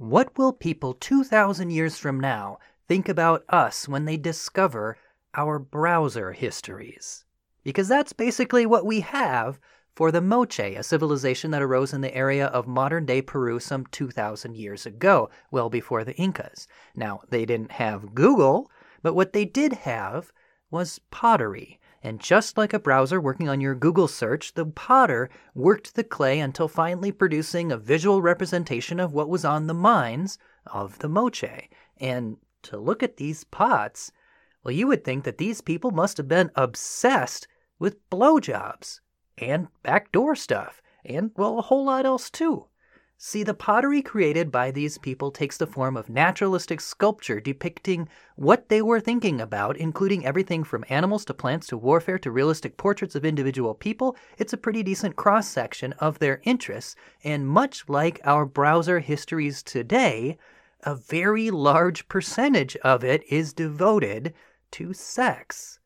What will people 2,000 years from now think about us when they discover our browser histories? Because that's basically what we have for the Moche, a civilization that arose in the area of modern day Peru some 2,000 years ago, well before the Incas. Now, they didn't have Google, but what they did have was pottery. And just like a browser working on your Google search, the potter worked the clay until finally producing a visual representation of what was on the minds of the Moche. And to look at these pots, well, you would think that these people must have been obsessed with blowjobs and backdoor stuff, and, well, a whole lot else too. See, the pottery created by these people takes the form of naturalistic sculpture depicting what they were thinking about, including everything from animals to plants to warfare to realistic portraits of individual people. It's a pretty decent cross section of their interests, and much like our browser histories today, a very large percentage of it is devoted to sex.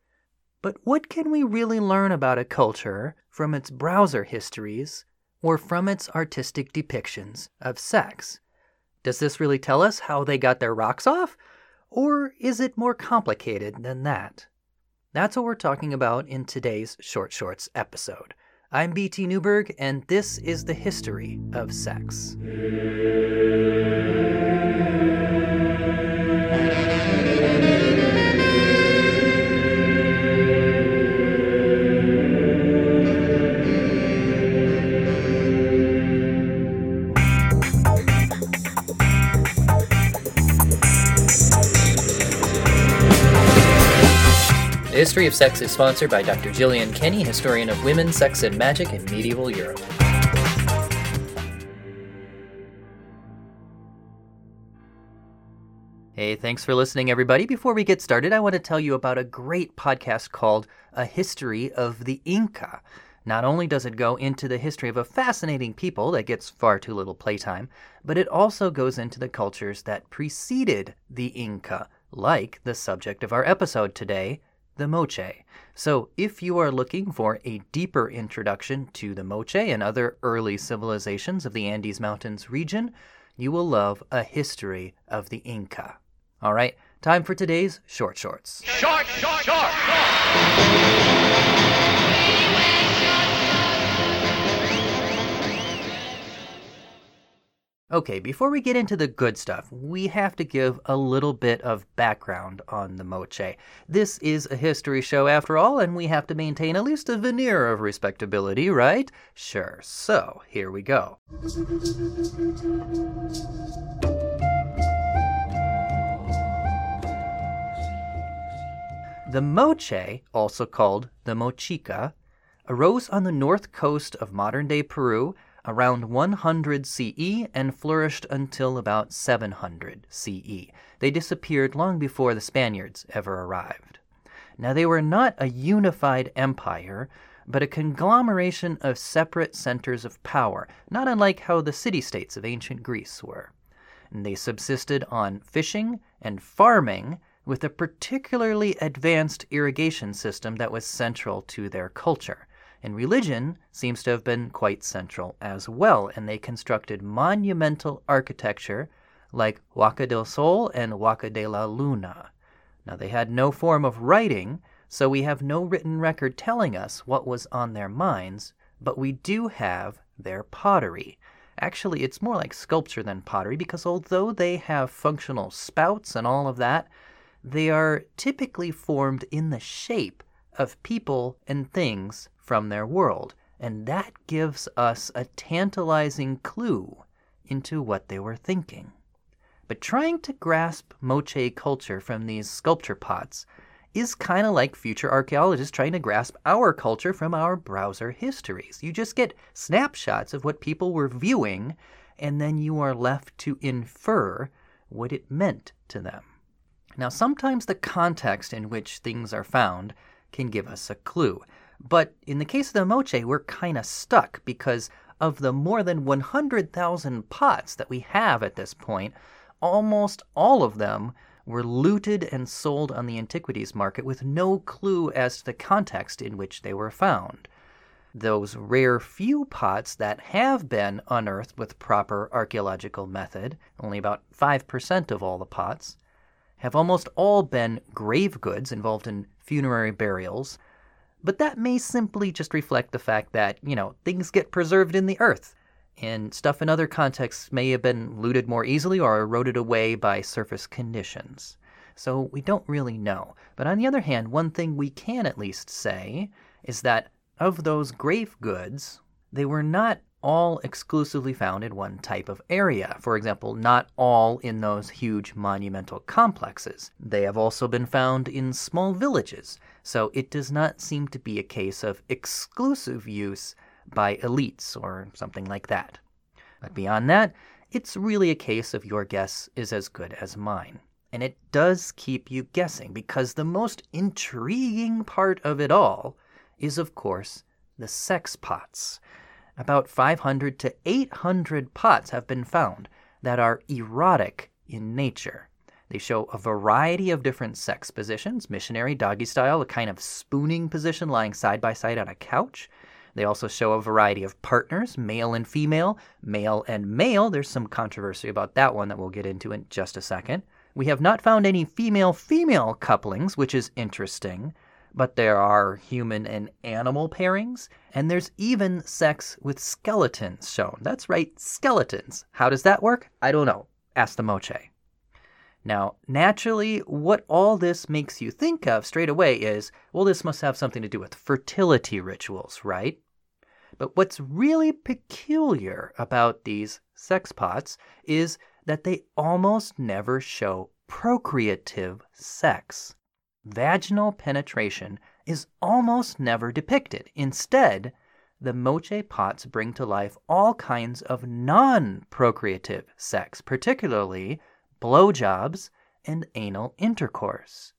But what can we really learn about a culture from its browser histories or from its artistic depictions of sex. Does this really tell us how they got their rocks off? Or is it more complicated than that? That's what we're talking about in today's Short Shorts episode. I'm BT Newberg, and this is the history of sex. The History of Sex is sponsored by Dr. Jillian Kenny, historian of women, sex, and magic in medieval Europe. Hey, thanks for listening, everybody. Before we get started, I want to tell you about a great podcast called A History of the Inca. Not only does it go into the history of a fascinating people that gets far too little playtime, but it also goes into the cultures that preceded the Inca, like the subject of our episode today, the Moche. So, if you are looking for a deeper introduction to the Moche and other early civilizations of the Andes Mountains region, you will love A History of the Inca. All right, time for today's Short Shorts. Short, short, short, short. Okay, before we get into the good stuff, we have to give a little bit of background on the Moche. This is a history show after all, and we have to maintain at least a veneer of respectability, right? Sure, so here we go. The Moche, also called the Mochica, arose on the north coast of modern day Peru around 100 CE and flourished until about 700 CE. They disappeared long before the Spaniards ever arrived. Now, they were not a unified empire, but a conglomeration of separate centers of power, not unlike how the city states of ancient Greece were. And they subsisted on fishing and farming with a particularly advanced irrigation system that was central to their culture. And religion seems to have been quite central as well, and they constructed monumental architecture like Huaca del Sol and Huaca de la Luna. Now, they had no form of writing, so we have no written record telling us what was on their minds, but we do have their pottery. Actually, it's more like sculpture than pottery because although they have functional spouts and all of that, they are typically formed in the shape of people and things from their world, and that gives us a tantalizing clue into what they were thinking. But trying to grasp Moche culture from these sculpture pots is kind of like future archaeologists trying to grasp our culture from our browser histories. You just get snapshots of what people were viewing, and then you are left to infer what it meant to them. Now, sometimes the context in which things are found can give us a clue. But in the case of the moche, we're kind of stuck because of the more than 100,000 pots that we have at this point, almost all of them were looted and sold on the antiquities market with no clue as to the context in which they were found. those rare few pots that have been unearthed with proper archaeological method, only about 5% of all the pots, have almost all been grave goods involved in funerary burials. But that may simply just reflect the fact that, you know, things get preserved in the earth, and stuff in other contexts may have been looted more easily or eroded away by surface conditions. So we don't really know. But on the other hand, one thing we can at least say is that of those grave goods, they were not all exclusively found in one type of area. For example, not all in those huge monumental complexes. They have also been found in small villages, so it does not seem to be a case of exclusive use by elites or something like that. But beyond that, it's really a case of your guess is as good as mine. And it does keep you guessing because the most intriguing part of it all is, of course, the sex pots. About 500 to 800 pots have been found that are erotic in nature. They show a variety of different sex positions missionary, doggy style, a kind of spooning position lying side by side on a couch. They also show a variety of partners, male and female, male and male. There's some controversy about that one that we'll get into in just a second. We have not found any female female couplings, which is interesting but there are human and animal pairings, and there's even sex with skeletons shown. That's right, skeletons. How does that work? I don't know. Ask the Moche. Now, naturally, what all this makes you think of straight away is well, this must have something to do with fertility rituals, right? But what's really peculiar about these sex pots is that they almost never show procreative sex vaginal penetration is almost never depicted. Instead, the moche pots bring to life all kinds of non procreative sex, particularly blowjobs and anal intercourse.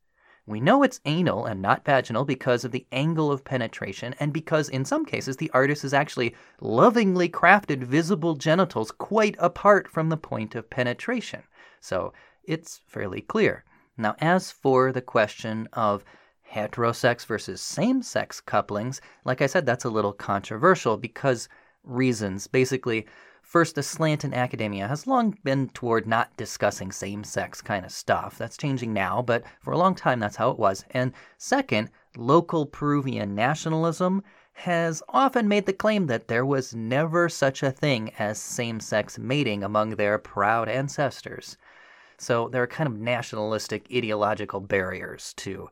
We know it's anal and not vaginal because of the angle of penetration and because, in some cases, the artist has actually lovingly crafted visible genitals quite apart from the point of penetration. So it's fairly clear. Now, as for the question of heterosex versus same sex couplings, like I said, that's a little controversial because reasons. Basically, first, the slant in academia has long been toward not discussing same sex kind of stuff. That's changing now, but for a long time, that's how it was. And second, local Peruvian nationalism has often made the claim that there was never such a thing as same sex mating among their proud ancestors. So there are kind of nationalistic ideological barriers to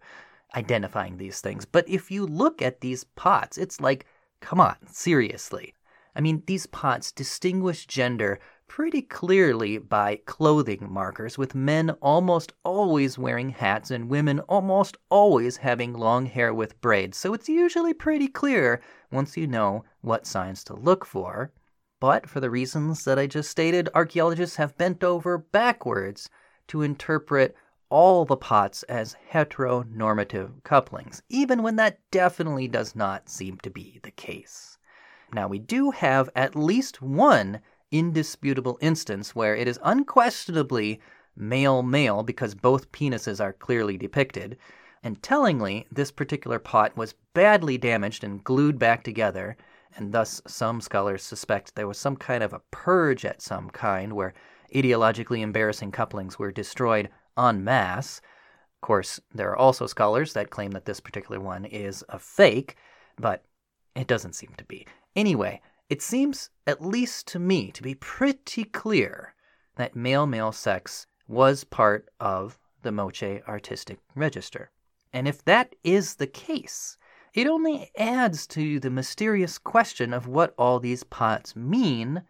identifying these things. But if you look at these pots, it's like, come on, seriously. I mean, these pots distinguish gender pretty clearly by clothing markers, with men almost always wearing hats and women almost always having long hair with braids. So it's usually pretty clear once you know what signs to look for. But for the reasons that I just stated, archaeologists have bent over backwards to interpret all the pots as heteronormative couplings, even when that definitely does not seem to be the case. Now, we do have at least one indisputable instance where it is unquestionably male male because both penises are clearly depicted. And tellingly, this particular pot was badly damaged and glued back together, and thus some scholars suspect there was some kind of a purge at some kind where ideologically embarrassing couplings were destroyed en masse. Of course, there are also scholars that claim that this particular one is a fake, but it doesn't seem to be. Anyway, it seems, at least to me, to be pretty clear that male male sex was part of the Moche artistic register. And if that is the case, it only adds to the mysterious question of what all these pots mean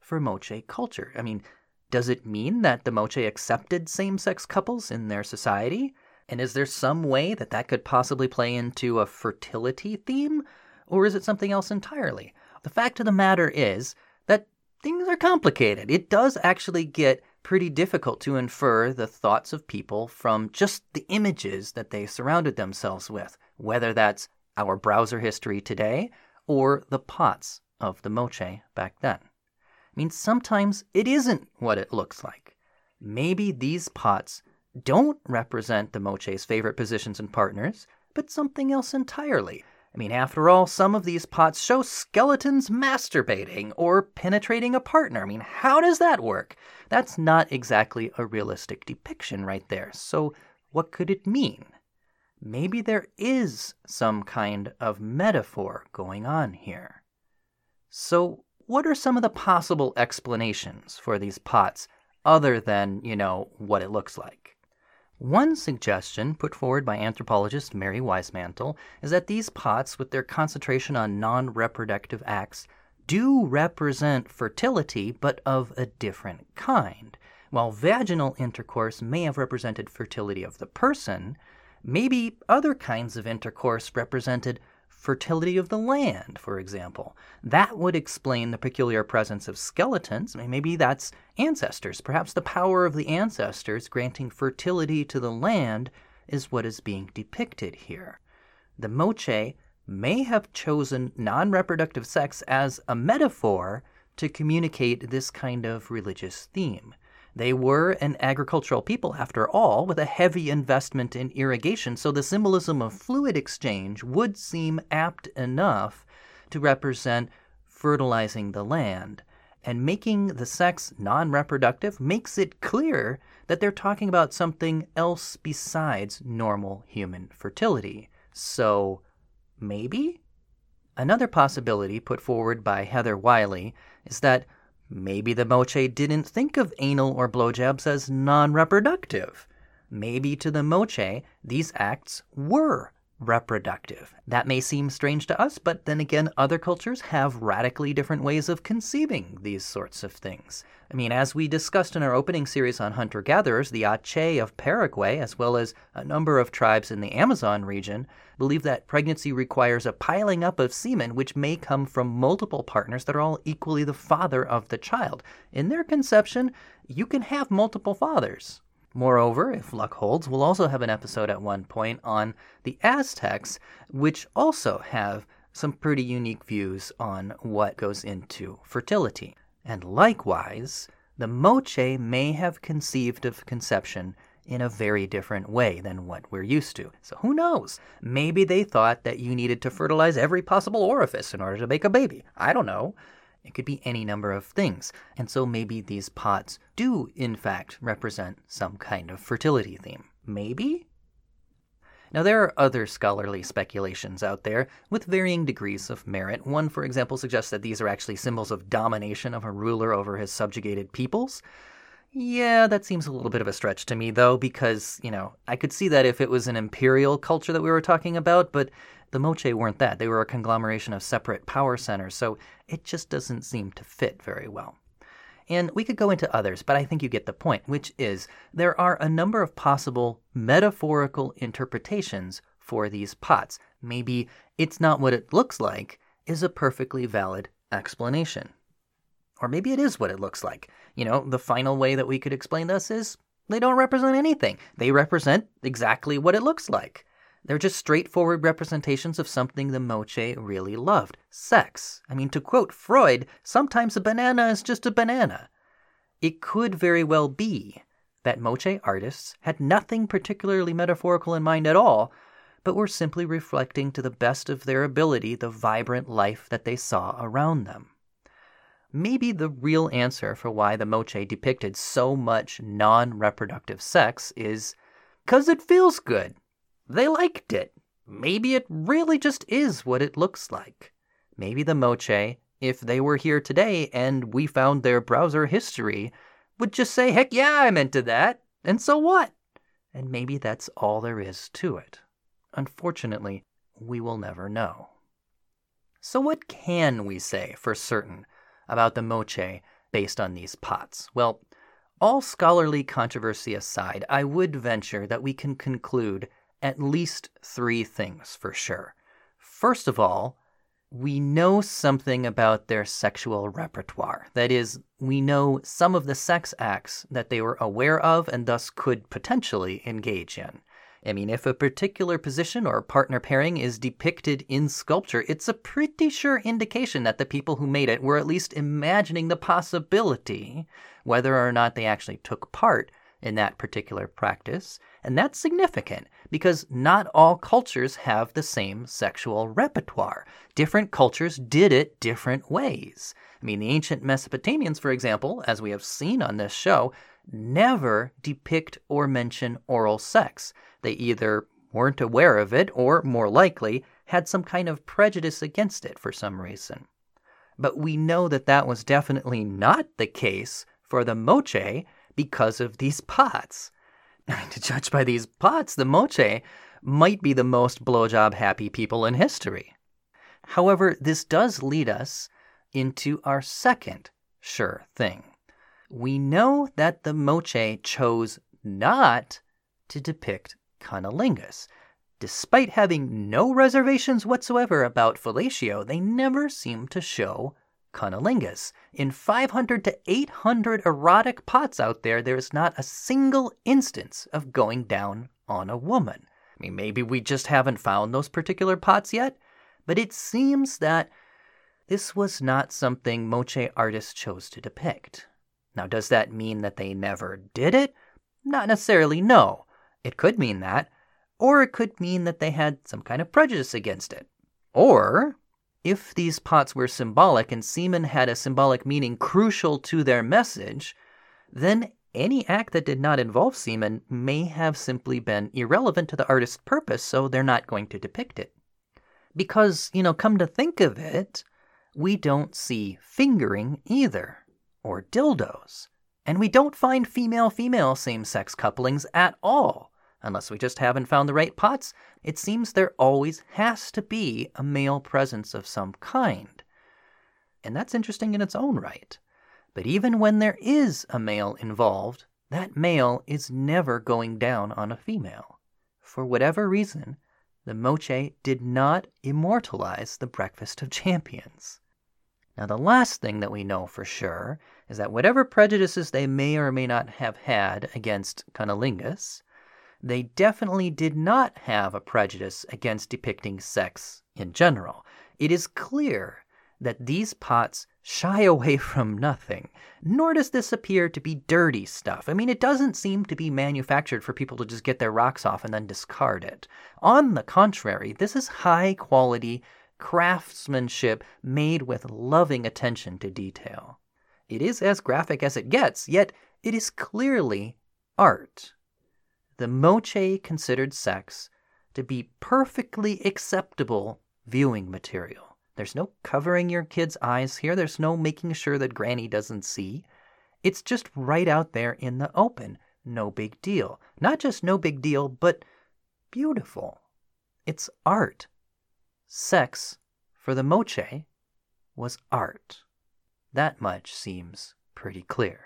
for Moche culture. I mean, does it mean that the Moche accepted same sex couples in their society? And is there some way that that could possibly play into a fertility theme? Or is it something else entirely? The fact of the matter is that things are complicated. It does actually get pretty difficult to infer the thoughts of people from just the images that they surrounded themselves with, whether that's our browser history today, or the pots of the moche back then. I mean, sometimes it isn't what it looks like. Maybe these pots don't represent the moche's favorite positions and partners, but something else entirely. I mean, after all, some of these pots show skeletons masturbating or penetrating a partner. I mean, how does that work? That's not exactly a realistic depiction right there. So, what could it mean? Maybe there is some kind of metaphor going on here. So, what are some of the possible explanations for these pots other than, you know, what it looks like? One suggestion put forward by anthropologist Mary Weismantel is that these pots, with their concentration on non reproductive acts, do represent fertility, but of a different kind. While vaginal intercourse may have represented fertility of the person, maybe other kinds of intercourse represented fertility of the land, for example. That would explain the peculiar presence of skeletons. Maybe that's ancestors. Perhaps the power of the ancestors granting fertility to the land is what is being depicted here. The Moche may have chosen non reproductive sex as a metaphor to communicate this kind of religious theme. They were an agricultural people, after all, with a heavy investment in irrigation, so the symbolism of fluid exchange would seem apt enough to represent fertilizing the land. And making the sex non reproductive makes it clear that they're talking about something else besides normal human fertility. So, maybe? Another possibility put forward by Heather Wiley is that Maybe the Moche didn't think of anal or blowjobs as non reproductive. Maybe to the Moche, these acts were reproductive. That may seem strange to us, but then again, other cultures have radically different ways of conceiving these sorts of things. I mean, as we discussed in our opening series on hunter gatherers, the Ache of Paraguay, as well as a number of tribes in the Amazon region, believe that pregnancy requires a piling up of semen, which may come from multiple partners that are all equally the father of the child. In their conception, you can have multiple fathers. Moreover, if luck holds, we'll also have an episode at one point on the Aztecs, which also have some pretty unique views on what goes into fertility. And likewise, the Moche may have conceived of conception in a very different way than what we're used to. So who knows? Maybe they thought that you needed to fertilize every possible orifice in order to make a baby. I don't know. It could be any number of things. And so maybe these pots do, in fact, represent some kind of fertility theme. Maybe? Now, there are other scholarly speculations out there with varying degrees of merit. One, for example, suggests that these are actually symbols of domination of a ruler over his subjugated peoples. Yeah, that seems a little bit of a stretch to me, though, because, you know, I could see that if it was an imperial culture that we were talking about, but the Moche weren't that. They were a conglomeration of separate power centers, so it just doesn't seem to fit very well. And we could go into others, but I think you get the point, which is there are a number of possible metaphorical interpretations for these pots. Maybe it's not what it looks like is a perfectly valid explanation. Or maybe it is what it looks like. You know, the final way that we could explain this is they don't represent anything. They represent exactly what it looks like. They're just straightforward representations of something the Moche really loved sex. I mean, to quote Freud, sometimes a banana is just a banana. It could very well be that Moche artists had nothing particularly metaphorical in mind at all, but were simply reflecting to the best of their ability the vibrant life that they saw around them. Maybe the real answer for why the Moche depicted so much non reproductive sex is because it feels good. They liked it. Maybe it really just is what it looks like. Maybe the Moche, if they were here today and we found their browser history, would just say, heck yeah, I'm into that. And so what? And maybe that's all there is to it. Unfortunately, we will never know. So, what can we say for certain about the Moche based on these pots? Well, all scholarly controversy aside, I would venture that we can conclude at least three things for sure. First of all, we know something about their sexual repertoire. That is, we know some of the sex acts that they were aware of and thus could potentially engage in. I mean, if a particular position or partner pairing is depicted in sculpture, it's a pretty sure indication that the people who made it were at least imagining the possibility, whether or not they actually took part, in that particular practice, and that's significant because not all cultures have the same sexual repertoire. Different cultures did it different ways. I mean, the ancient Mesopotamians, for example, as we have seen on this show, never depict or mention oral sex. They either weren't aware of it or, more likely, had some kind of prejudice against it for some reason. But we know that that was definitely not the case for the moche because of these pots. To judge by these pots, the moche might be the most blowjob happy people in history. However, this does lead us into our second sure thing. We know that the moche chose not to depict cunnilingus. Despite having no reservations whatsoever about fellatio, they never seem to show cunnilingus. In 500 to 800 erotic pots out there, there is not a single instance of going down on a woman. I mean, maybe we just haven't found those particular pots yet, but it seems that this was not something moche artists chose to depict. Now, does that mean that they never did it? Not necessarily, no. It could mean that, or it could mean that they had some kind of prejudice against it. Or, if these pots were symbolic and semen had a symbolic meaning crucial to their message, then any act that did not involve semen may have simply been irrelevant to the artist's purpose, so they're not going to depict it. Because, you know, come to think of it, we don't see fingering either, or dildos. And we don't find female female same sex couplings at all. Unless we just haven't found the right pots, it seems there always has to be a male presence of some kind. And that's interesting in its own right. But even when there is a male involved, that male is never going down on a female. For whatever reason, the Moche did not immortalize the Breakfast of Champions. Now, the last thing that we know for sure is that whatever prejudices they may or may not have had against cunnilingus, they definitely did not have a prejudice against depicting sex in general. It is clear that these pots shy away from nothing, nor does this appear to be dirty stuff. I mean, it doesn't seem to be manufactured for people to just get their rocks off and then discard it. On the contrary, this is high quality craftsmanship made with loving attention to detail. It is as graphic as it gets, yet it is clearly art. The Moche considered sex to be perfectly acceptable viewing material. There's no covering your kid's eyes here, there's no making sure that Granny doesn't see. It's just right out there in the open. No big deal. Not just no big deal, but beautiful. It's art. Sex, for the Moche, was art. That much seems pretty clear.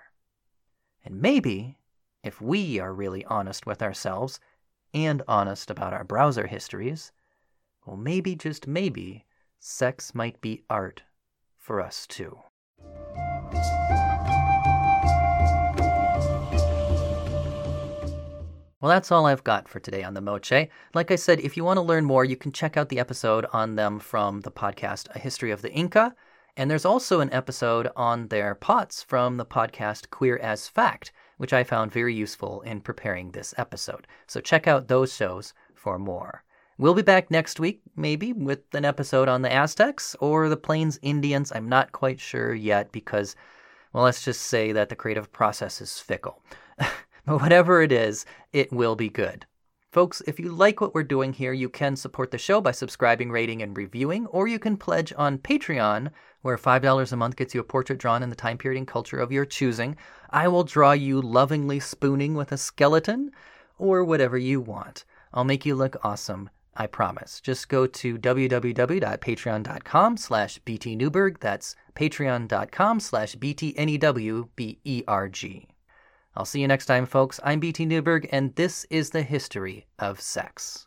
And maybe, if we are really honest with ourselves and honest about our browser histories, well, maybe, just maybe, sex might be art for us too. Well, that's all I've got for today on the Moche. Like I said, if you want to learn more, you can check out the episode on them from the podcast A History of the Inca. And there's also an episode on their pots from the podcast Queer as Fact, which I found very useful in preparing this episode. So check out those shows for more. We'll be back next week, maybe, with an episode on the Aztecs or the Plains Indians. I'm not quite sure yet because, well, let's just say that the creative process is fickle. but whatever it is, it will be good. Folks, if you like what we're doing here, you can support the show by subscribing, rating, and reviewing, or you can pledge on Patreon, where $5 a month gets you a portrait drawn in the time period and culture of your choosing. I will draw you lovingly spooning with a skeleton, or whatever you want. I'll make you look awesome, I promise. Just go to www.patreon.com slash btnewberg. That's patreon.com slash btnewberg. I'll see you next time, folks. I'm BT Newberg, and this is the history of sex.